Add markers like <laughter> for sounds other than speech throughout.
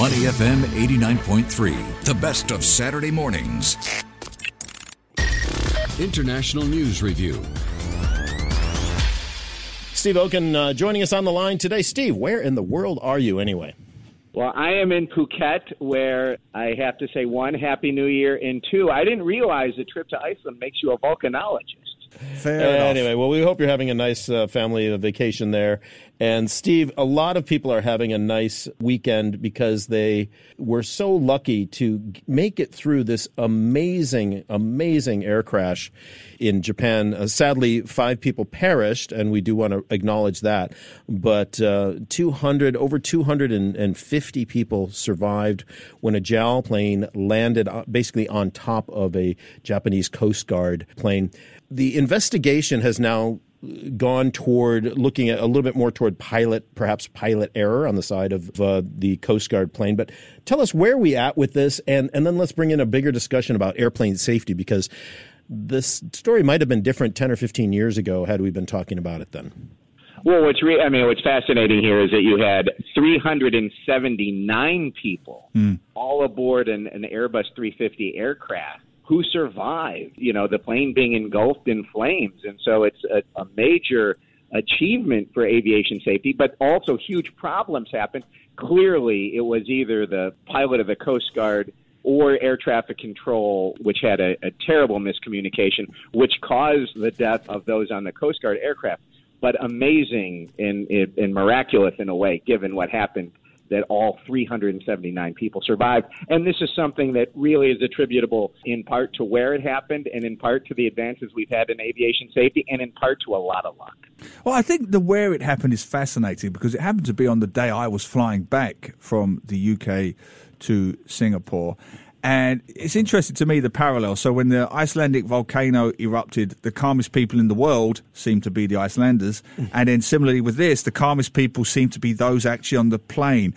Money FM 89.3, the best of Saturday mornings. International News Review. Steve Okun uh, joining us on the line today. Steve, where in the world are you anyway? Well, I am in Phuket, where I have to say, one, Happy New Year, and two, I didn't realize a trip to Iceland makes you a volcanologist. Fair anyway, well, we hope you're having a nice uh, family vacation there. And Steve, a lot of people are having a nice weekend because they were so lucky to make it through this amazing, amazing air crash in Japan. Uh, sadly, five people perished, and we do want to acknowledge that. But uh, 200, over 250 people survived when a JAL plane landed uh, basically on top of a Japanese Coast Guard plane. The investigation has now gone toward looking at a little bit more toward pilot, perhaps pilot error on the side of uh, the Coast Guard plane. But tell us where we at with this, and and then let's bring in a bigger discussion about airplane safety because this story might have been different ten or fifteen years ago had we been talking about it then. Well, what's re- I mean, what's fascinating here is that you had 379 people mm. all aboard an, an Airbus 350 aircraft who survived, you know, the plane being engulfed in flames. And so it's a, a major achievement for aviation safety, but also huge problems happened. Clearly, it was either the pilot of the Coast Guard or air traffic control, which had a, a terrible miscommunication, which caused the death of those on the Coast Guard aircraft. But amazing and, and miraculous in a way, given what happened that all 379 people survived. And this is something that really is attributable in part to where it happened and in part to the advances we've had in aviation safety and in part to a lot of luck. Well, I think the where it happened is fascinating because it happened to be on the day I was flying back from the UK to Singapore. And it's interesting to me the parallel. So when the Icelandic volcano erupted, the calmest people in the world seem to be the Icelanders, mm. and then similarly with this, the calmest people seem to be those actually on the plane.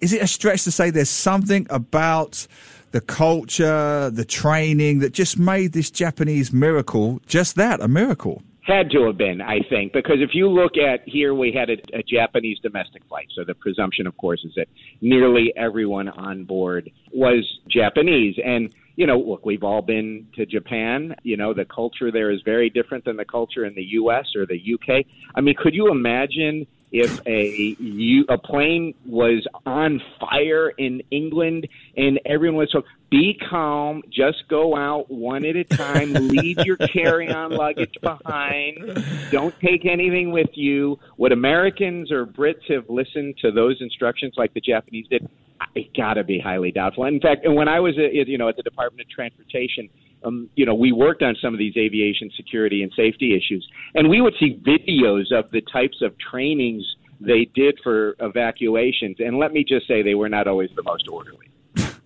Is it a stretch to say there's something about the culture, the training that just made this Japanese miracle just that a miracle? Had to have been, I think, because if you look at here, we had a, a Japanese domestic flight. So the presumption, of course, is that nearly everyone on board was Japanese. And, you know, look, we've all been to Japan. You know, the culture there is very different than the culture in the U.S. or the U.K. I mean, could you imagine if a you, a plane was on fire in England and everyone was so be calm, just go out one at a time, leave your carry-on luggage behind, don't take anything with you. Would Americans or Brits have listened to those instructions like the Japanese did? It got to be highly doubtful. In fact, and when I was, at, you know, at the Department of Transportation, um, you know, we worked on some of these aviation security and safety issues, and we would see videos of the types of trainings they did for evacuations. And let me just say, they were not always the most orderly.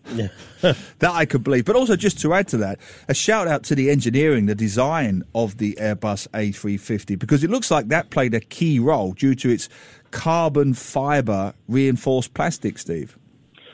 <laughs> that I could believe. But also, just to add to that, a shout out to the engineering, the design of the Airbus A350, because it looks like that played a key role due to its carbon fiber reinforced plastic, Steve.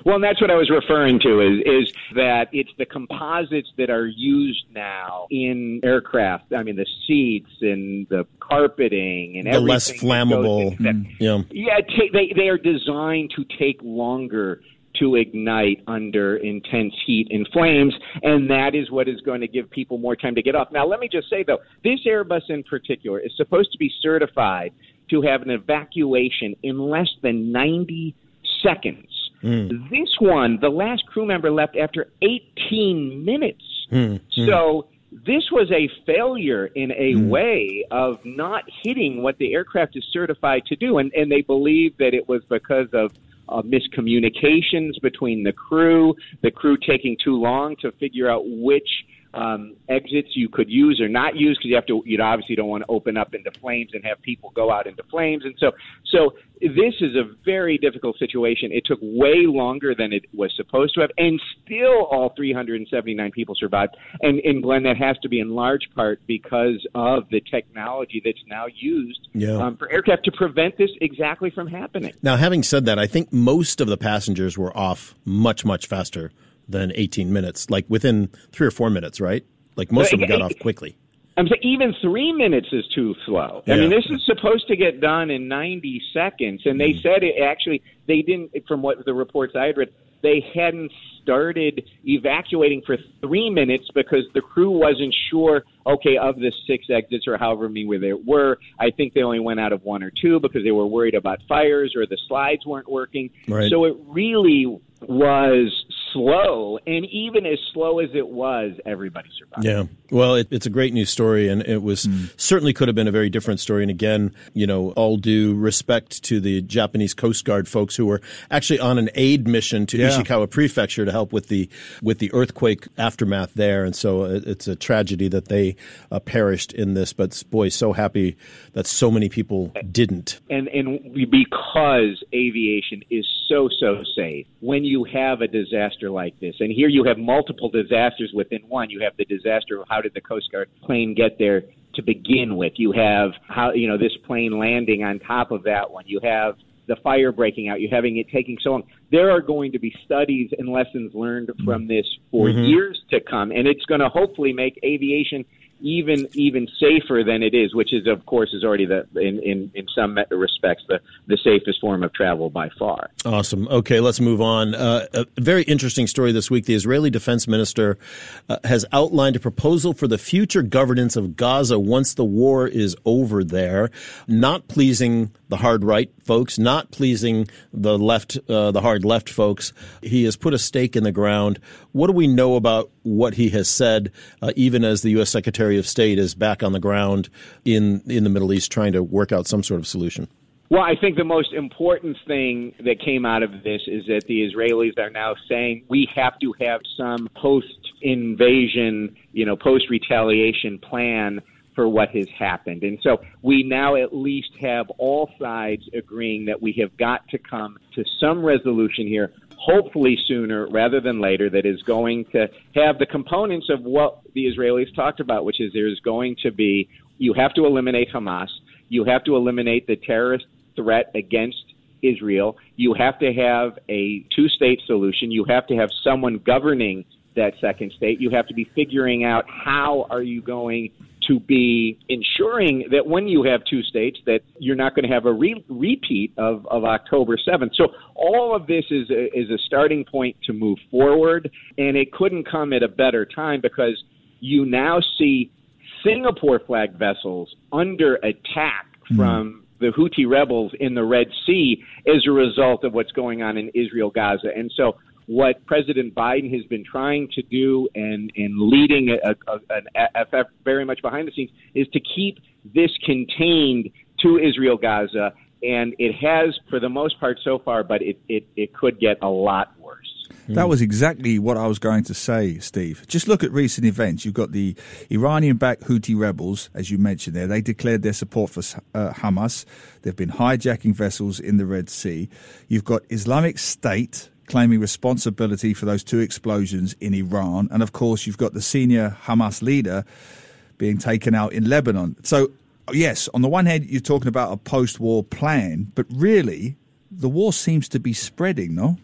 Well, and that's what I was referring to is is that it's the composites that are used now in aircraft. I mean, the seats and the carpeting and everything. the less flammable. That, mm, yeah, yeah. they they are designed to take longer to ignite under intense heat and flames, and that is what is going to give people more time to get off. Now, let me just say though, this Airbus in particular is supposed to be certified to have an evacuation in less than 90 seconds. Mm. This one, the last crew member left after 18 minutes. Mm. So this was a failure in a mm. way of not hitting what the aircraft is certified to do. And, and they believe that it was because of uh, miscommunications between the crew, the crew taking too long to figure out which um, exits you could use or not use because you have to you obviously don't want to open up into flames and have people go out into flames. And so so this is a very difficult situation. It took way longer than it was supposed to have and still all 379 people survived. And and Glenn that has to be in large part because of the technology that's now used yeah. um, for aircraft to prevent this exactly from happening. Now having said that I think most of the passengers were off much much faster than 18 minutes, like within three or four minutes, right? Like most of them got off quickly. I'm saying even three minutes is too slow. Yeah. I mean, this is supposed to get done in 90 seconds, and they mm. said it actually. They didn't, from what the reports I had read, they hadn't started evacuating for three minutes because the crew wasn't sure. Okay, of the six exits or however many where there were, I think they only went out of one or two because they were worried about fires or the slides weren't working. Right. So it really was slow, and even as slow as it was, everybody survived. Yeah. Well, it, it's a great news story, and it was certainly could have been a very different story. And again, you know, all due respect to the Japanese Coast Guard folks who were actually on an aid mission to Yeah. Ishikawa Prefecture to help with the with the earthquake aftermath there. And so it, it's a tragedy that they uh, perished in this. But boy, so happy that so many people didn't. and and because aviation is so so safe when you have a disaster like this. And here you have multiple disasters within one. You have the disaster of how did the coast guard plane get there to begin with? You have how you know this plane landing on top of that one. You have the fire breaking out, You're having it taking so long. There are going to be studies and lessons learned from mm-hmm. this for mm-hmm. years to come, and it's going to hopefully make aviation even even safer than it is, which is of course is already the in in, in some respects the the safest form of travel by far. Awesome. Okay, let's move on. Uh, a very interesting story this week. The Israeli defense minister uh, has outlined a proposal for the future governance of Gaza once the war is over there, not pleasing the hard right folks, not pleasing the left, uh, the hard left folks. He has put a stake in the ground. What do we know about what he has said, uh, even as the U.S. Secretary of State is back on the ground in in the Middle East trying to work out some sort of solution? Well, I think the most important thing that came out of this is that the Israelis are now saying we have to have some post invasion, you know, post retaliation plan for what has happened. And so we now at least have all sides agreeing that we have got to come to some resolution here, hopefully sooner rather than later, that is going to have the components of what the Israelis talked about, which is there's going to be, you have to eliminate Hamas, you have to eliminate the terrorist threat against Israel, you have to have a two state solution, you have to have someone governing that second state, you have to be figuring out how are you going to be ensuring that when you have two states that you're not going to have a re- repeat of, of October 7th. So all of this is a, is a starting point to move forward, and it couldn't come at a better time because you now see Singapore flag vessels under attack hmm. from the Houthi rebels in the Red Sea as a result of what's going on in Israel, Gaza. And so what President Biden has been trying to do and, leading a, a, an FF very much behind the scenes is to keep this contained to Israel, Gaza. And it has for the most part so far, but it, it, it could get a lot worse. That was exactly what I was going to say, Steve. Just look at recent events. You've got the Iranian backed Houthi rebels, as you mentioned there. They declared their support for uh, Hamas. They've been hijacking vessels in the Red Sea. You've got Islamic State claiming responsibility for those two explosions in Iran. And of course, you've got the senior Hamas leader being taken out in Lebanon. So, yes, on the one hand, you're talking about a post war plan, but really, the war seems to be spreading, no?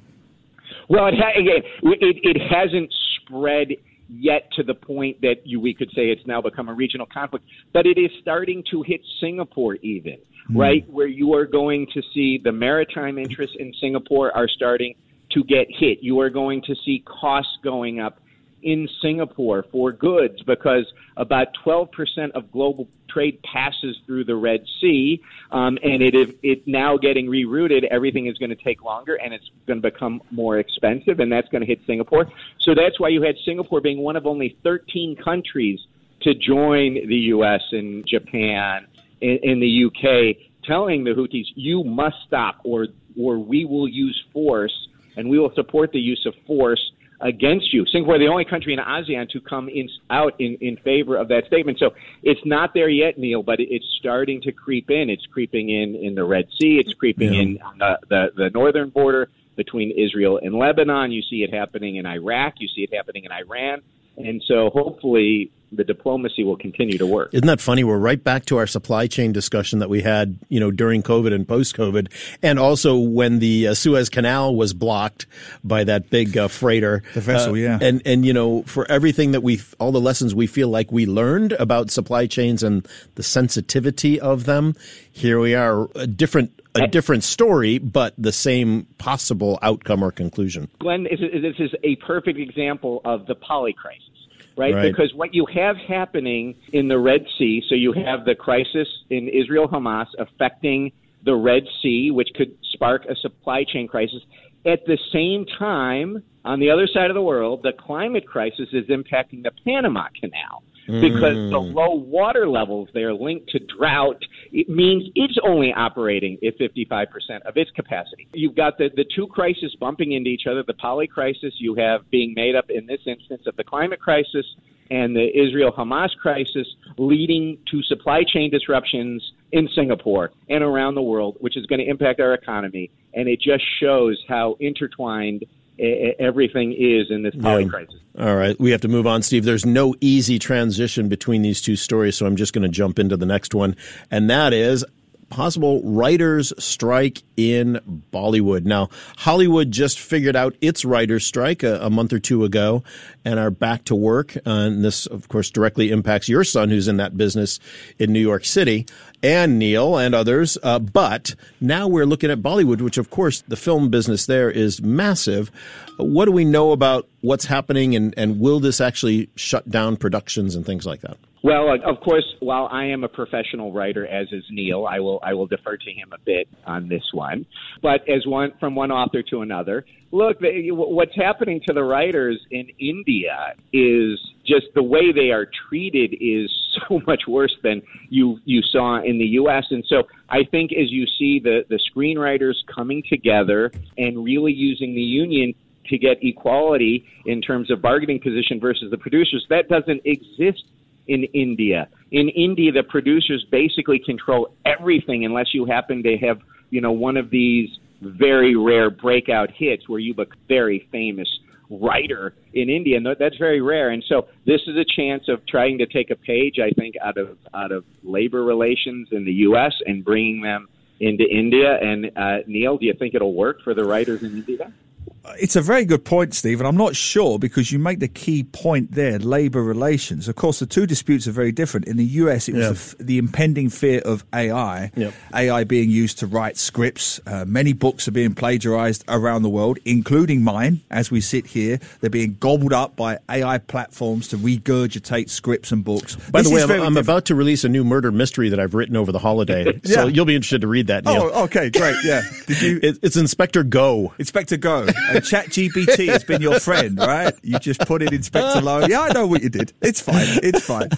Well, it, ha- again, it, it hasn't spread yet to the point that you, we could say it's now become a regional conflict, but it is starting to hit Singapore even, hmm. right? Where you are going to see the maritime interests in Singapore are starting to get hit. You are going to see costs going up in Singapore for goods because about 12% of global trade passes through the Red Sea, um, and it is it now getting rerouted. Everything is going to take longer, and it's going to become more expensive, and that's going to hit Singapore. So that's why you had Singapore being one of only 13 countries to join the U.S. and Japan and, the UK, telling the Houthis, "You must stop, or or we will use force." And we will support the use of force against you. Singapore, the only country in ASEAN to come in, out in, in favor of that statement. So it's not there yet, Neil, but it's starting to creep in. It's creeping in in the Red Sea. It's creeping Yeah. in on the, the, the northern border between Israel and Lebanon. You see it happening in Iraq. You see it happening in Iran. And so hopefully the diplomacy will continue to work. Isn't that funny? We're right back to our supply chain discussion that we had, you know, during COVID and post COVID, and also when the uh, Suez Canal was blocked by that big uh, freighter, the vessel, uh, yeah. And and you know, for everything that we, all the lessons we feel like we learned about supply chains and the sensitivity of them, here we are, a different a different story, but the same possible outcome or conclusion. Glenn, this is a perfect example of the poly crisis right? right? Because what you have happening in the Red Sea, so you have the crisis in Israel Hamas affecting the Red Sea, which could spark a supply chain crisis. At the same time, on the other side of the world, the climate crisis is impacting the Panama Canal because mm. the low water levels there linked to drought it means it's only operating at 55% of its capacity. You've got the, the two crises bumping into each other, the poly crisis you have being made up in this instance of the climate crisis and the Israel Hamas crisis leading to supply chain disruptions in Singapore and around the world, which is going to impact our economy. And it just shows how intertwined everything is in this poly yeah. crisis. All right, we have to move on, Steve. There's no easy transition between these two stories, so I'm just going to jump into the next one, and that is possible writers' strike in Bollywood. Now, Hollywood just figured out its writers' strike a, a month or two ago and are back to work. Uh, and this, of course, directly impacts your son, who's in that business in New York City, and Neil and others. Uh, but now we're looking at Bollywood, which, of course, the film business there is massive. What do we know about what's happening, and, and will this actually shut down productions and things like that? Well, of course, while I am a professional writer, as is Neil, I will I will defer to him a bit on this one. But as one from one author to another, look, they, what's happening to the writers in India is just the way they are treated is <laughs> so much worse than you you saw in the U.S. And so I think as you see the the screenwriters coming together and really using the union to get equality in terms of bargaining position versus the producers, that doesn't exist in India. In India, the producers basically control everything unless you happen to have, you know, one of these very rare breakout hits where you become a very famous writer in India, and that's very rare. And so this is a chance of trying to take a page, I think, out of out of labor relations in the U.S. and bringing them into India. And uh, Neil, do you think it'll work for the writers in India? It's a very good point, Stephen. And I'm not sure because you make the key point there labor relations. Of course, the two disputes are very different. In the US, it was the, the, impending fear of AI, yep. AI being used to write scripts. Uh, many books are being plagiarized around the world, including mine. As we sit here, they're being gobbled up by AI platforms to regurgitate scripts and books. By this the way, I'm, I'm about to release a new murder mystery that I've written over the holiday, <laughs> yeah. so you'll be interested to read that. Neil. Oh, okay, great. Yeah, did you? <laughs> It, it's Inspector Go. Inspector Go. And ChatGPT has been your friend, right? You just put in Inspector Low. Yeah, I know what you did. It's fine. It's fine.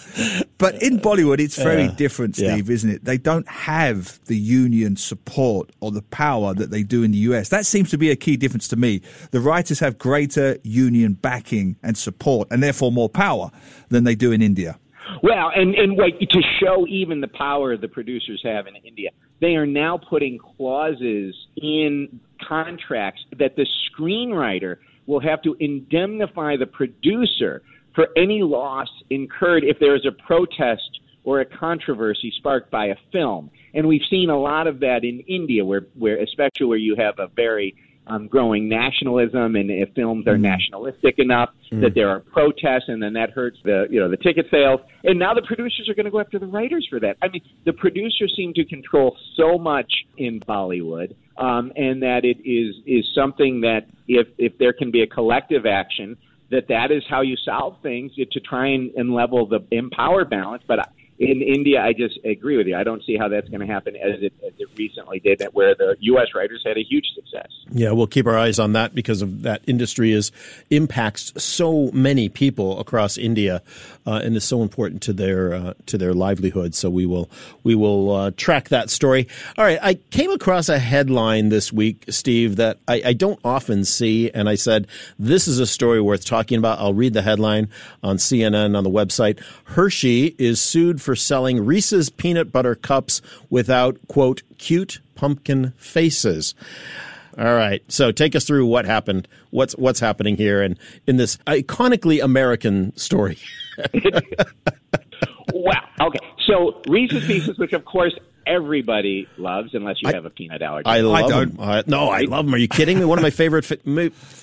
But in Bollywood, it's very uh, different, Steve, yeah. isn't it? They don't have the union support or the power that they do in the US. That seems to be a key difference to me. The writers have greater union backing and support, and therefore more power than they do in India. Well, and and wait to show even the power the producers have in India, they are now putting clauses in contracts that the screenwriter will have to indemnify the producer for any loss incurred if there is a protest or a controversy sparked by a film. And we've seen a lot of that in India, where, where especially where you have a very um, growing nationalism, and if films are mm. nationalistic enough mm. that there are protests, and then that hurts the you know the ticket sales. And now the producers are going to go after the writers for that. I mean, the producers seem to control so much in Bollywood, um, and that it is is something that if if there can be a collective action, that that is how you solve things to try and, and level the empower balance. But in India, I just agree with you. I don't see how that's going to happen as it, as it recently did, where the U.S. writers had a huge success. Yeah, we'll keep our eyes on that because of that industry is impacts so many people across India, uh, and is so important to their uh, to their livelihood. So we will we will uh, track that story. All right, I came across a headline this week, Steve, that I, I don't often see, and I said this is a story worth talking about. I'll read the headline on CNN on the website. Hershey is sued for for selling Reese's peanut butter cups without, quote, cute pumpkin faces. All right. So take us through what happened. What's what's happening here, and in this iconically American story. <laughs> <laughs> well, okay. So Reese's Pieces, which of course everybody loves, unless you I, have a peanut allergy. I love I them. I, no, I love them. Are you kidding me? One of my favorite.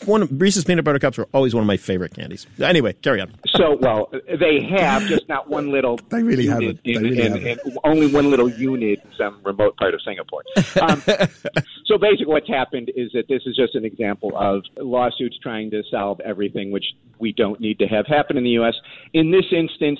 One of, Reese's peanut butter cups are always one of my favorite candies. Anyway, carry on. So, well, they have just not one little. <laughs> they really have it. In, really in, in, only one little unit in some remote part of Singapore. Um, <laughs> so basically, what's happened is that this is just an example of lawsuits trying to solve everything, which we don't need to have happen in the U.S. In this instance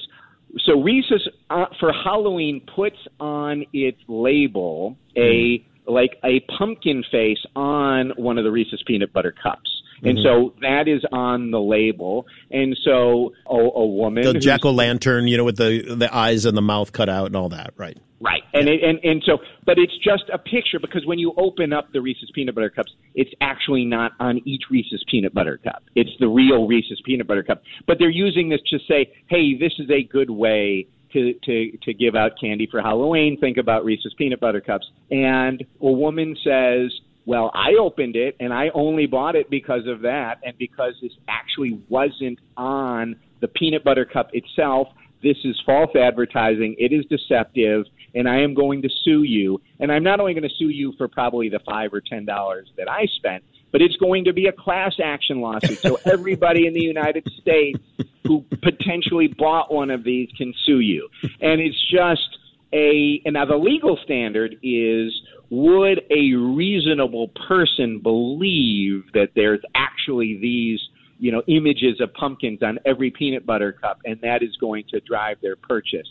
so Reese's uh, for Halloween puts on its label a mm. like a pumpkin face on one of the Reese's peanut butter cups. And mm-hmm. so that is on the label. And so a, a woman, the jack o' lantern, you know, with the the eyes and the mouth cut out and all that, right? Right, and it, and and so, but it's just a picture because when you open up the Reese's peanut butter cups, it's actually not on each Reese's peanut butter cup. It's the real Reese's peanut butter cup. But they're using this to say, hey, this is a good way to to to give out candy for Halloween. Think about Reese's peanut butter cups. And a woman says, well, I opened it and I only bought it because of that, and because this actually wasn't on the peanut butter cup itself. This is false advertising. It is deceptive and I am going to sue you. And I'm not only going to sue you for probably the five or ten dollars that I spent, but it's going to be a class action lawsuit. So <laughs> everybody in the United States who potentially bought one of these can sue you. And it's just a and now the legal standard is would a reasonable person believe that there's actually these you know images of pumpkins on every peanut butter cup and that is going to drive their purchase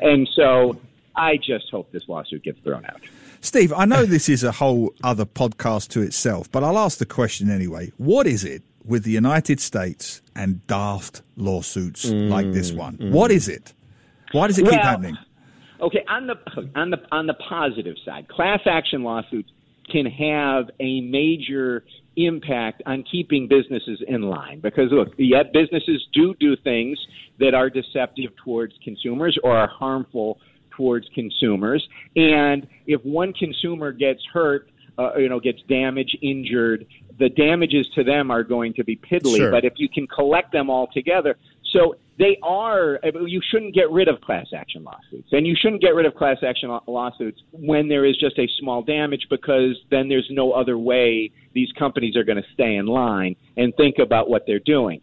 and so I just hope this lawsuit gets thrown out. Steve, I know this is a whole other podcast to itself, but I'll ask the question anyway. What is it with the United States and daft lawsuits mm, like this one? Mm. What is it? Why does it well, keep happening? Okay, on the on the on the positive side, class action lawsuits can have a major impact on keeping businesses in line because look, yet businesses do do things that are deceptive towards consumers or are harmful towards consumers. And if one consumer gets hurt, uh, you know, gets damaged, injured, the damages to them are going to be piddly. Sure. But if you can collect them all together, so they are. Uh, you shouldn't get rid of class action lawsuits, and you shouldn't get rid of class action lawsuits when there is just a small damage, because then there's no other way these companies are going to stay in line and think about what they're doing.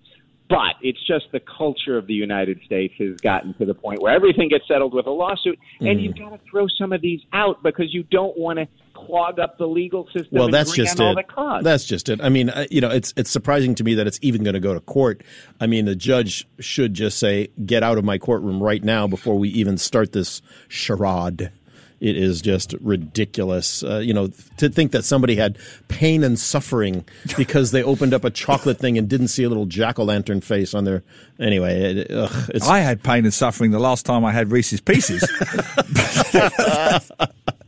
But it's just the culture of the United States has gotten to the point where everything gets settled with a lawsuit, and mm. you've got to throw some of these out because you don't want to clog up the legal system. Well, that's just it. That's just it. I mean, uh, you know, it's it's surprising to me that it's even going to go to court. I mean, the judge should just say, "Get out of my courtroom right now before we even start this charade." It is just ridiculous. Uh, you know, to think that somebody had pain and suffering because they opened up a chocolate thing and didn't see a little jack o' lantern face on their. Anyway, it, ugh, I had pain and suffering the last time I had Reese's Pieces. <laughs>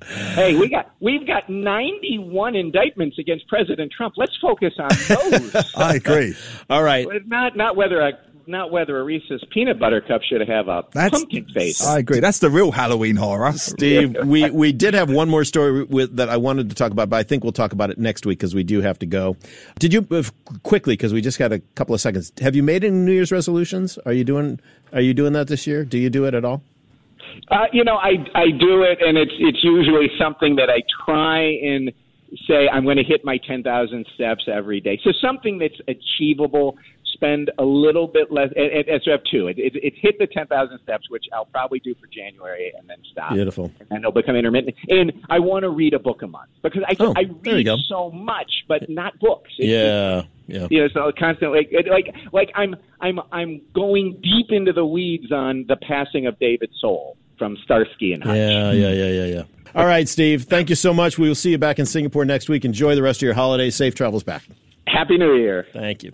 hey, we got we've got 91 indictments against President Trump. Let's focus on those. <laughs> I agree. All right. Not not whether a not whether a Reese's peanut butter cup should have a That's, pumpkin face. I agree. That's the real Halloween horror. Steve, we, we did have one more story with, that I wanted to talk about, but I think we'll talk about it next week because we do have to go. Did you uh, quickly because we just got a couple of seconds? Have you made any New Year's resolutions? Are you doing Are you doing that this year? Do you do it at all? Uh, you know, I I do it, and it's it's usually something that I try and say I'm going to hit my 10,000 steps every day. So something that's achievable, spend a little bit less. And, and so I have two. It, it, it's hit the 10,000 steps, which I'll probably do for January and then stop. Beautiful. And it'll become intermittent. And I want to read a book a month because I, oh, I read so much, but not books. It's, yeah. Yeah. You know, so constantly like, like like I'm I'm I'm going deep into the weeds on the passing of David Soul from Starsky and Hutch. Yeah, yeah, yeah, yeah, yeah. All right, Steve. Thank you so much. We will see you back in Singapore next week. Enjoy the rest of your holiday. Safe travels back. Happy New Year. Thank you.